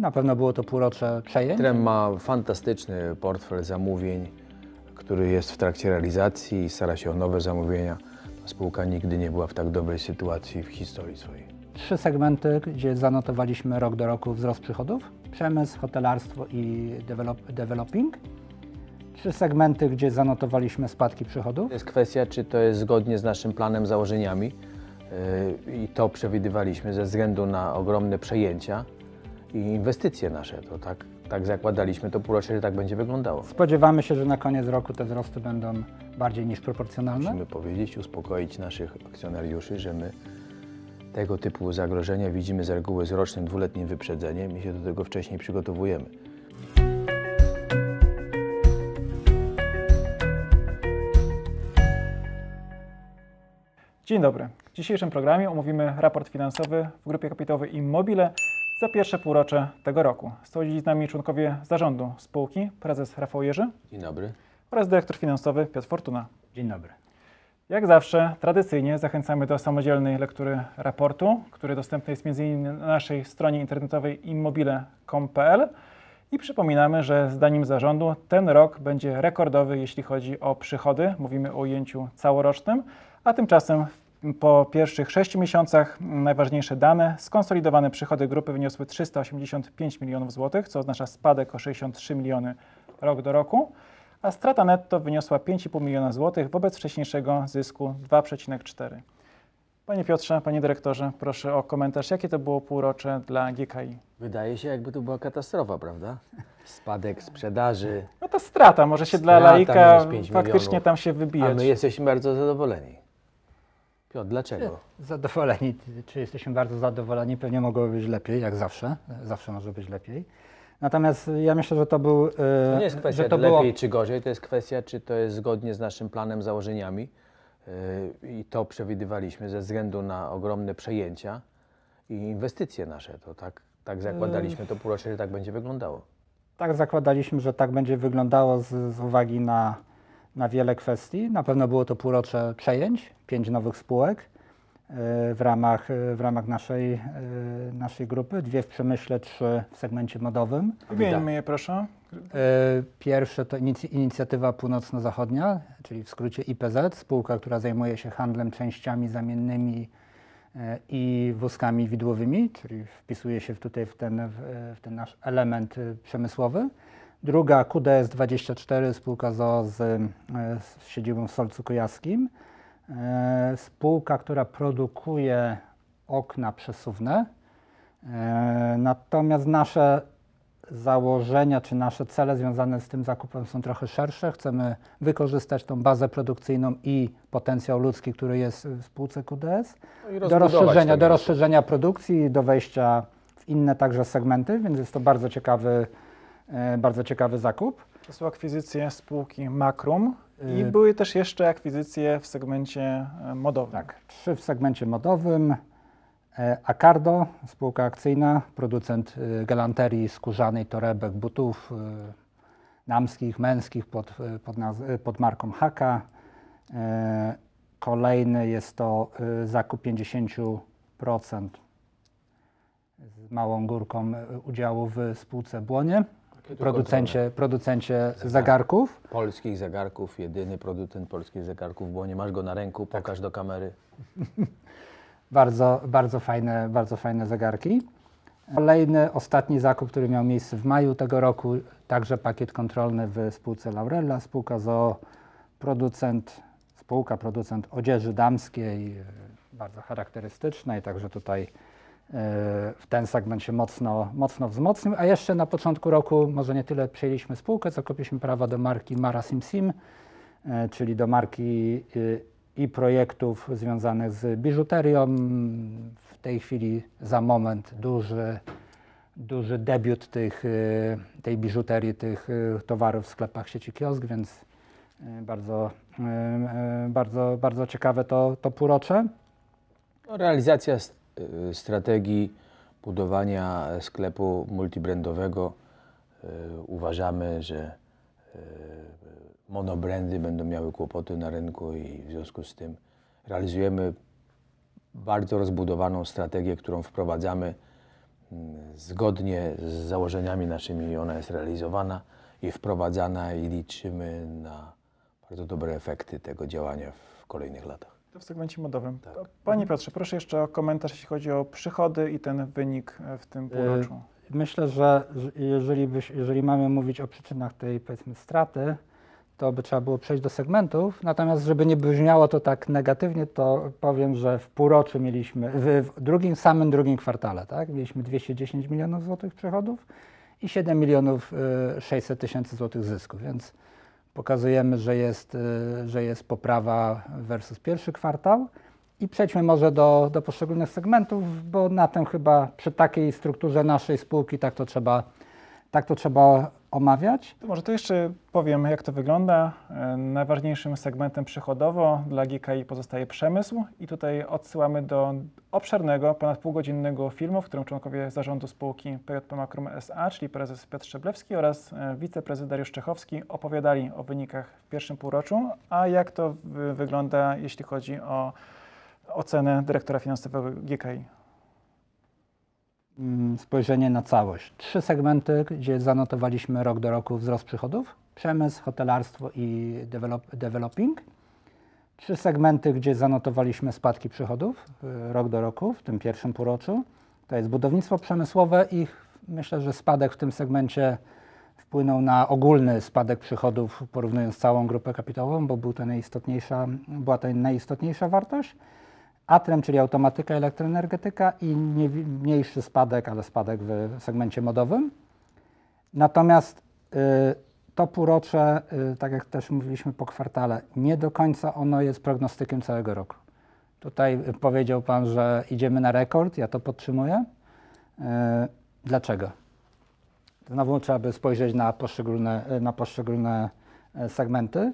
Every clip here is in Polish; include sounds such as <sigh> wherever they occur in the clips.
Na pewno było to półrocze przejęć. Trem ma fantastyczny portfel zamówień, który jest w trakcie realizacji i stara się o nowe zamówienia. Spółka nigdy nie była w tak dobrej sytuacji w historii swojej. Trzy segmenty, gdzie zanotowaliśmy rok do roku wzrost przychodów. Przemysł, hotelarstwo i develop, developing. Trzy segmenty, gdzie zanotowaliśmy spadki przychodów. To jest kwestia, czy to jest zgodnie z naszym planem, założeniami. Yy, I to przewidywaliśmy ze względu na ogromne przejęcia i inwestycje nasze. To tak, tak zakładaliśmy to półrocze, że tak będzie wyglądało. Spodziewamy się, że na koniec roku te wzrosty będą bardziej niż proporcjonalne. Musimy powiedzieć, uspokoić naszych akcjonariuszy, że my tego typu zagrożenia widzimy z reguły z rocznym, dwuletnim wyprzedzeniem i się do tego wcześniej przygotowujemy. Dzień dobry. W dzisiejszym programie omówimy raport finansowy w grupie kapitałowej Immobile za pierwsze półrocze tego roku. Dziś z nami członkowie zarządu spółki, prezes Rafał Jerzy Dzień dobry. oraz dyrektor finansowy Piotr Fortuna. Dzień dobry. Jak zawsze, tradycyjnie zachęcamy do samodzielnej lektury raportu, który dostępny jest m.in. na naszej stronie internetowej immobile.com.pl i przypominamy, że zdaniem zarządu ten rok będzie rekordowy, jeśli chodzi o przychody. Mówimy o ujęciu całorocznym, a tymczasem po pierwszych sześciu miesiącach najważniejsze dane. Skonsolidowane przychody grupy wyniosły 385 milionów złotych, co oznacza spadek o 63 miliony rok do roku, a strata netto wyniosła 5,5 miliona złotych wobec wcześniejszego zysku 2,4. Panie Piotrze, panie dyrektorze, proszę o komentarz, jakie to było półrocze dla GKI? Wydaje się, jakby to była katastrofa, prawda? Spadek sprzedaży, No to strata, może się dla Strata laika minus 5 faktycznie tam się a wybijać. my jesteśmy bardzo zadowoleni. Piotr, dlaczego? Zadowoleni, czy jesteśmy bardzo zadowoleni? Pewnie mogłoby być lepiej, jak zawsze. Zawsze może być lepiej. Natomiast ja myślę, że to był. e, To nie jest kwestia że to lepiej było, czy gorzej, to jest kwestia, czy to jest zgodnie z naszym planem, założeniami. Yy, I to przewidywaliśmy ze względu na ogromne przejęcia i inwestycje nasze. To tak, tak zakładaliśmy to półrocze, że tak będzie wyglądało. Tak zakładaliśmy, że tak będzie wyglądało z, z uwagi na, na wiele kwestii. Na pewno było to półrocze przejęć, pięć nowych spółek e, w ramach, e, w ramach naszej, e, naszej grupy. Dwie w przemyśle, trzy w segmencie modowym. Wymieńmy je proszę. Pierwsze to inic- inicjatywa północno-zachodnia, czyli w skrócie IPZ, spółka, która zajmuje się handlem częściami zamiennymi i wózkami widłowymi, czyli wpisuje się tutaj w ten, w, ten nasz element przemysłowy. Druga QDS24, spółka ZOO z, e, z siedzibą w Solcu Kujawskim. E, Spółka, która produkuje okna przesuwne. E, Natomiast nasze założenia czy nasze cele związane z tym zakupem są trochę szersze. Chcemy wykorzystać tą bazę produkcyjną i potencjał ludzki, który jest w spółce QDS No do rozszerzenia, do rozszerzenia produkcji, do wejścia w inne także segmenty, więc jest to bardzo ciekawy, bardzo ciekawy zakup. To są akwizycje spółki Makrum i Y- były też jeszcze akwizycje w segmencie e, modowym. Tak, trzy w segmencie modowym. E, Acardo, spółka akcyjna, producent e, galanterii skórzanej, torebek, butów e, damskich, męskich pod, e, pod, e, pod marką Haka. E, Kolejny jest to e, zakup 50% z małą górką e, udziału w spółce Błonie, producencie, producencie zegarków. Polskich zegarków, jedyny producent polskich zegarków, bo nie masz go na ręku, pokaż do kamery. <laughs> Bardzo, bardzo, fajne, bardzo fajne zegarki. Kolejny, ostatni zakup, który miał miejsce w maju tego roku, także pakiet kontrolny w spółce Laurella, spółka ZOO, producent, spółka producent odzieży damskiej, e, bardzo charakterystycznej, także tutaj w ten segment się mocno, mocno wzmocnił, a jeszcze na początku roku może nie tyle przejęliśmy spółkę, co kupiliśmy prawa do marki Mara Sim e, czyli do marki y, i projektów związanych z biżuterią. W tej chwili za moment duży, duży debiut tych, tej biżuterii, tych towarów w sklepach sieci kiosk, więc bardzo, bardzo, bardzo ciekawe to, to półrocze. No, realizacja strategii budowania sklepu multibrandowego. y, Uważamy, że y, monobrandy będą miały kłopoty na rynku i w związku z tym realizujemy bardzo rozbudowaną strategię, którą wprowadzamy zgodnie z założeniami naszymi ona jest realizowana i wprowadzana i liczymy na bardzo dobre efekty tego działania w kolejnych latach. To w segmencie modowym. Tak. Panie Piotrze, proszę jeszcze o komentarz, jeśli chodzi o przychody i ten wynik e, w tym półroczu. Myślę, że że jeżeli, byś, jeżeli mamy mówić o przyczynach tej powiedzmy straty, to by trzeba było przejść do segmentów. Natomiast, żeby nie brzmiało to tak negatywnie, to powiem, że w półroczu mieliśmy, w, drugim, samym drugim kwartale, tak, mieliśmy 210 milionów złotych przychodów i 7 milionów y, 600 tysięcy złotych zysków, więc pokazujemy, że jest, y, że jest poprawa versus pierwszy kwartał. I przejdźmy może do, do poszczególnych segmentów, bo na tym chyba przy takiej strukturze naszej spółki tak to trzeba, tak to trzeba omawiać. To może to jeszcze powiem, jak to wygląda. E, Najważniejszym segmentem przychodowo dla GKI pozostaje przemysł i tutaj odsyłamy do obszernego, ponad półgodzinnego filmu, w którym członkowie zarządu spółki PJP Makrum SA, czyli prezes Piotr Szczeblewski oraz e, wiceprezes Dariusz Czechowski opowiadali o wynikach w pierwszym półroczu, a jak to wy- wygląda, jeśli chodzi o ocenę dyrektora finansowego GKI. Mm, Spojrzenie na całość. Trzy segmenty, gdzie zanotowaliśmy rok do roku wzrost przychodów. Przemysł, hotelarstwo i develop, developing. Trzy segmenty, gdzie zanotowaliśmy spadki przychodów y, rok do roku w tym pierwszym półroczu. To jest budownictwo przemysłowe i myślę, że spadek w tym segmencie wpłynął na ogólny spadek przychodów porównując całą grupę kapitałową, bo był to najistotniejsza, była to najistotniejsza wartość. Atrem, czyli automatyka, elektroenergetyka i nie, mniejszy spadek, ale spadek w segmencie modowym. Natomiast y, to półrocze, y, tak jak też mówiliśmy po kwartale, nie do końca ono jest prognostykiem całego roku. Tutaj y, powiedział Pan, że idziemy na rekord, ja to podtrzymuję. Dlaczego? Znowu trzeba by spojrzeć na poszczególne, na poszczególne segmenty.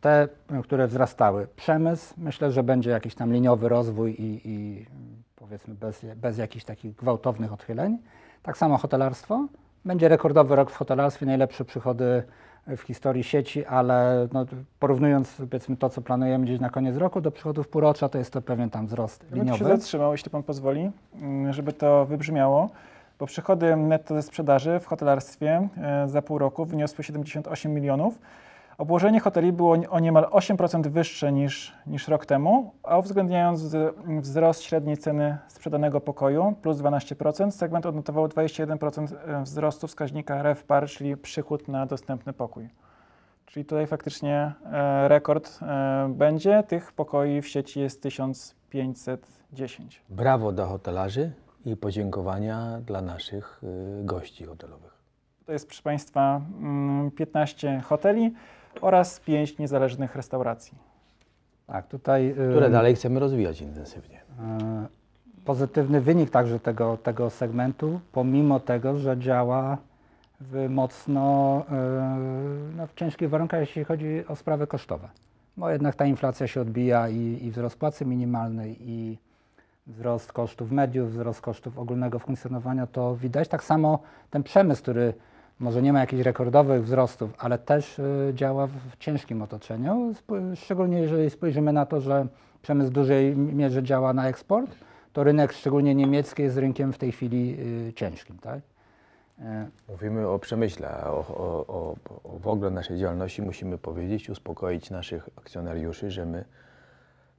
Te, które wzrastały. Przemysł, myślę, że będzie jakiś tam liniowy rozwój i, i powiedzmy bez, bez jakichś takich gwałtownych odchyleń. Tak samo hotelarstwo. Będzie rekordowy rok w hotelarstwie, najlepsze przychody w historii sieci, ale no, porównując powiedzmy to, co planujemy gdzieś na koniec roku do przychodów półrocza, to jest to pewien tam wzrost Ja bym się liniowy. zatrzymał, jeśli Pan pozwoli, mm, żeby to wybrzmiało, bo przychody netto ze sprzedaży w hotelarstwie e, za pół roku wyniosły 78 milionów. Obłożenie hoteli było o niemal 8% wyższe niż, niż rok temu, a uwzględniając wzrost średniej ceny sprzedanego pokoju plus 12%, segment odnotował 21% wzrostu wskaźnika RevPAR, czyli przychód na dostępny pokój. Czyli tutaj faktycznie e, rekord e, będzie. Tych pokoi w sieci jest 1510. Brawo dla hotelarzy i podziękowania dla naszych y, gości hotelowych. To jest, proszę Państwa, mm, 15 hoteli oraz 5 niezależnych restauracji. Tak, tutaj, y, Które dalej chcemy rozwijać intensywnie. E, Pozytywny wynik także tego, tego segmentu, pomimo tego, że działa w mocno e, no, w ciężkich warunkach, jeśli chodzi o sprawy kosztowe. Bo jednak ta inflacja się odbija i, i wzrost płacy minimalnej, i wzrost kosztów mediów, wzrost kosztów ogólnego funkcjonowania, to widać. Tak samo ten przemysł, który może nie ma jakichś rekordowych wzrostów, ale też y, działa w ciężkim otoczeniu, szczególnie jeżeli spojrzymy na to, że przemysł w dużej mierze działa na eksport, to rynek, szczególnie niemiecki, jest rynkiem w tej chwili y, ciężkim. Tak? E, Mówimy o przemyśle, o, o, o, o w ogóle naszej działalności musimy powiedzieć, uspokoić naszych akcjonariuszy, że my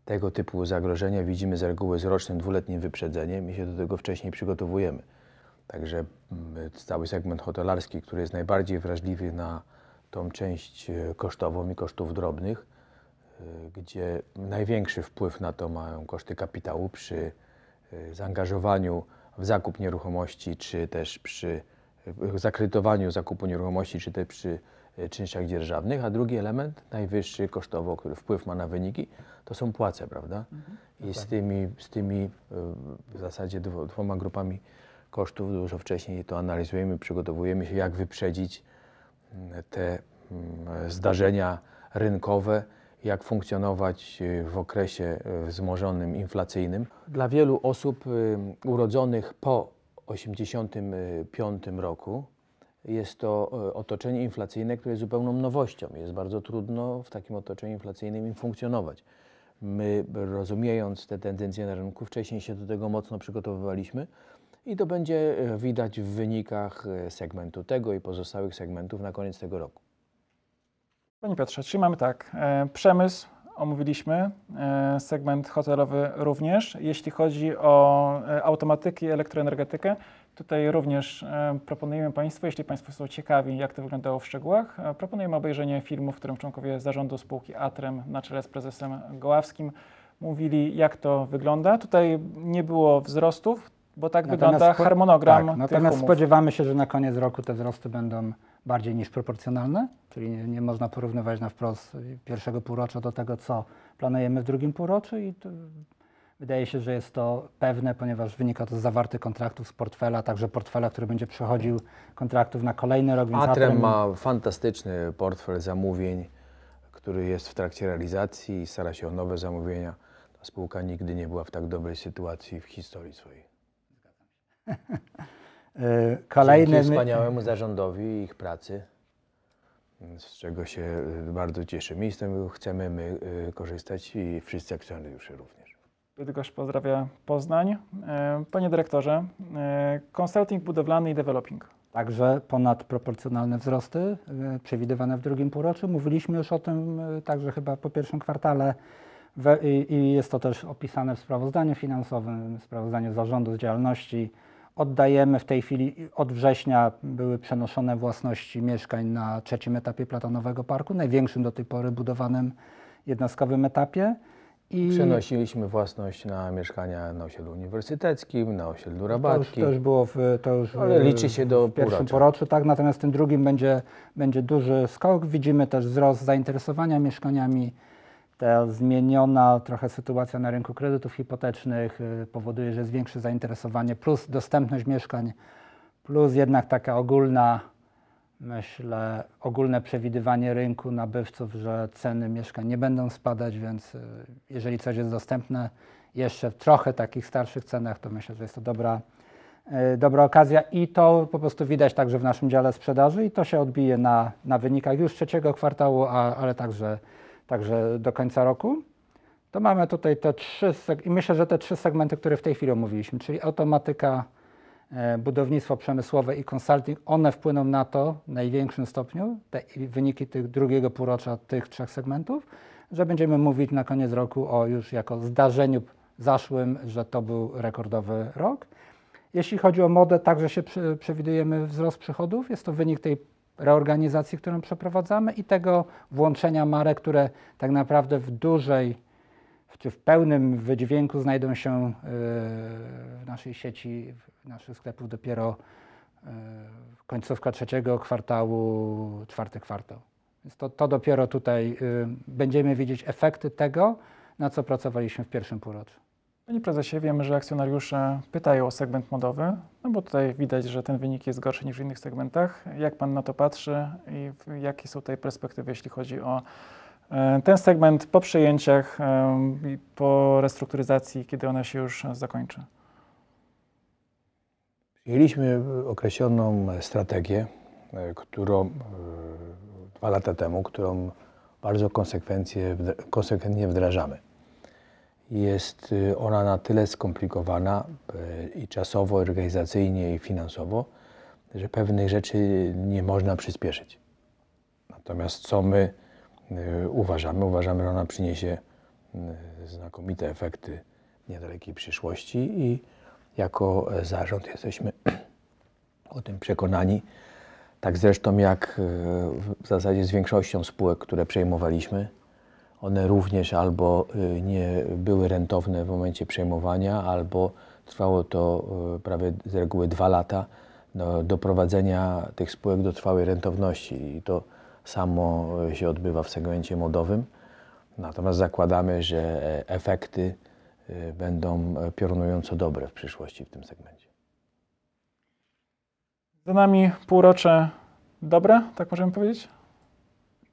tego typu zagrożenia widzimy z reguły z rocznym, dwuletnim wyprzedzeniem i się do tego wcześniej przygotowujemy. Także mm, cały segment hotelarski, który jest najbardziej wrażliwy na tą część e, kosztową i kosztów drobnych, e, gdzie największy wpływ na to mają koszty kapitału przy e, zaangażowaniu w zakup nieruchomości, czy też przy zakredytowaniu zakupu nieruchomości, czy też przy czynszach dzierżawnych, a drugi element, najwyższy kosztowo, który wpływ ma na wyniki, to są płace, prawda? I z tymi, z tymi w zasadzie dwo- dwoma grupami kosztów dużo wcześniej to analizujemy, przygotowujemy się, jak wyprzedzić mm, te mm, zdarzenia rynkowe, jak funkcjonować y, w okresie y, wzmożonym inflacyjnym. Dla wielu osób y, urodzonych po 1985 roku jest to otoczenie inflacyjne, które jest zupełną nowością. Jest bardzo trudno w takim otoczeniu inflacyjnym im funkcjonować. My, rozumiejąc te tendencje na rynku, wcześniej się do tego mocno przygotowywaliśmy i to będzie e, widać w wynikach e, segmentu tego i pozostałych segmentów na koniec tego roku. Panie Piotrze, czyli mamy tak, e, przemysł omówiliśmy, segment hotelowy również. Jeśli chodzi o automatyki, elektroenergetykę, tutaj również proponujemy Państwu, jeśli Państwo są ciekawi, jak to wyglądało w szczegółach, proponujemy obejrzenie filmu, w którym członkowie zarządu spółki Atrem na czele z prezesem Goławskim mówili, jak to wygląda. Tutaj nie było wzrostów, bo tak Natomiast wygląda spo- harmonogram Tak, natomiast umów. spodziewamy się, że na koniec roku te wzrosty będą bardziej niż proporcjonalne, czyli nie, nie można porównywać na wprost pierwszego półrocza do tego, co planujemy w drugim półroczu i to wydaje się, że jest to pewne, ponieważ wynika to z zawartych kontraktów z portfela, także portfela, który będzie przechodził kontraktów na kolejny rok, więc Atrem ma fantastyczny portfel zamówień, który jest w trakcie realizacji i stara się o nowe zamówienia. Ta spółka nigdy nie była w tak dobrej sytuacji w historii swojej. Y, <laughs> kolejny... Dzięki wspaniałemu zarządowi i ich pracy, z czego się y, bardzo cieszymy i z tego chcemy my y, korzystać i wszyscy akcjonariusze również. Bydgoszcz pozdrawia Poznań. E, Panie dyrektorze, e, consulting budowlany i developing. Także ponadproporcjonalne wzrosty przewidywane w drugim półroczu. Mówiliśmy już o tym także chyba po pierwszym kwartale i jest to też opisane w sprawozdaniu finansowym, w sprawozdaniu zarządu z działalności. Oddajemy w tej chwili, od września były przenoszone własności mieszkań na trzecim etapie Platonowego Parku, największym do tej pory budowanym jednostkowym etapie. I Przenosiliśmy własność na mieszkania na osiedlu uniwersyteckim, na osiedlu to już, Rabatki. to już było w, to już Ale liczy się do w pierwszym półrocza. półroczu, tak, natomiast w tym drugim będzie, będzie duży skok. Widzimy też wzrost zainteresowania mieszkaniami. Ta zmieniona trochę sytuacja na rynku kredytów hipotecznych y, powoduje, że jest większe zainteresowanie, plus dostępność mieszkań, plus jednak taka ogólna, myślę, ogólne przewidywanie rynku nabywców, że ceny mieszkań nie będą spadać, więc y, jeżeli coś jest dostępne jeszcze w trochę takich starszych cenach, to myślę, że jest to dobra, y, dobra okazja. I to po prostu widać także w naszym dziale sprzedaży i to się odbije na, na wynikach już trzeciego kwartału, a, ale także, także do końca roku. To mamy tutaj te trzy, i myślę, że te trzy segmenty, które w tej chwili omówiliśmy, czyli automatyka, e, budownictwo przemysłowe i consulting, one wpłyną na to w największym stopniu, te wyniki tych drugiego półrocza tych trzech segmentów, że będziemy mówić na koniec roku o już jako zdarzeniu zaszłym, że to był rekordowy rok. Jeśli chodzi o modę, także się przewidujemy wzrost przychodów. Jest to wynik tej reorganizacji, którą przeprowadzamy i tego włączenia marek, które tak naprawdę w dużej, w, w pełnym wydźwięku znajdą się yy, w naszej sieci, w naszych sklepów dopiero yy, końcówka trzeciego kwartału, czwarty kwartał. Więc to, to dopiero tutaj yy, będziemy widzieć efekty tego, na co pracowaliśmy w pierwszym półroczu. Panie prezesie, wiemy, że akcjonariusze pytają o segment modowy, no bo tutaj widać, że ten wynik jest gorszy niż w innych segmentach. Jak pan na to patrzy i jakie są tutaj perspektywy, jeśli chodzi o e, ten segment po przejęciach i po restrukturyzacji, kiedy ona się już zakończy? Przyjęliśmy określoną strategię, e, którą e, dwa lata temu, którą bardzo konsekwentnie wdrażamy. Jest e, ona na tyle skomplikowana e, i czasowo, organizacyjnie i finansowo, że pewnych rzeczy nie można przyspieszyć. Natomiast co my e, uważamy? Uważamy, że ona przyniesie znakomite efekty niedalekiej przyszłości i jako e, zarząd jesteśmy <clears throat> o tym przekonani. Tak zresztą jak e, w zasadzie z większością spółek, które przejmowaliśmy. One również albo e, nie były rentowne w momencie przejmowania, albo trwało to e, prawie z reguły dwa lata do doprowadzenia tych spółek do trwałej rentowności. I to samo e, się odbywa w segmencie modowym. Natomiast zakładamy, że e, efekty będą e, piorunująco dobre w przyszłości w tym segmencie. Za nami półrocze dobre, tak możemy powiedzieć?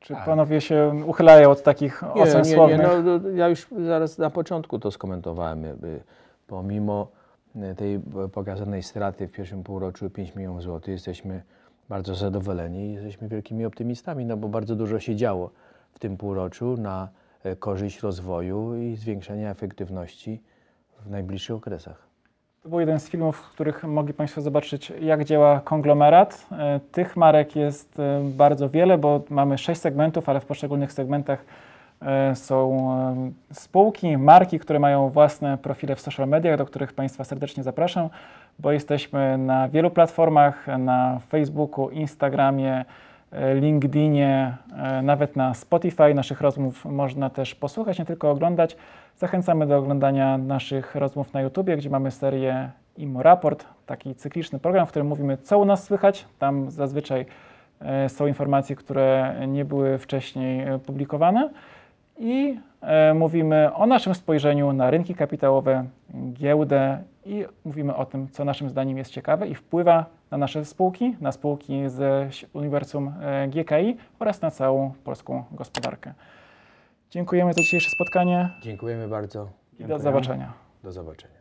Czy Tak. panowie się uchylają od takich ocen słownych? no, no, ja już zaraz na początku to skomentowałem. jakby Pomimo e, tej e, pokazanej straty w pierwszym półroczu 5 milionów złotych, jesteśmy bardzo zadowoleni i jesteśmy wielkimi optymistami, no bo bardzo dużo się działo w tym półroczu na e, korzyść rozwoju i zwiększenia efektywności w najbliższych okresach. To był jeden z filmów, w których mogli Państwo zobaczyć, jak działa konglomerat. E, Tych marek jest e, bardzo wiele, bo mamy sześć segmentów, ale w poszczególnych segmentach e, są spółki, marki, które mają własne profile w social mediach, do których Państwa serdecznie zapraszam, bo jesteśmy na wielu platformach, na Facebooku, Instagramie, LinkedInie, e, nawet na Spotify. Naszych rozmów można też posłuchać, nie tylko oglądać. Zachęcamy do oglądania naszych rozmów na YouTubie, gdzie mamy serię Imo Raport, taki cykliczny program, w którym mówimy, co u nas słychać. Tam zazwyczaj e, są informacje, które nie były wcześniej e, publikowane. I e, mówimy o naszym spojrzeniu na rynki kapitałowe, giełdę i mówimy o tym, co naszym zdaniem jest ciekawe i wpływa na nasze spółki, na spółki z Uniwersum e, GKI oraz na całą polską gospodarkę. Dziękujemy za dzisiejsze spotkanie Dziękujemy bardzo. i do zobaczenia. Do zobaczenia.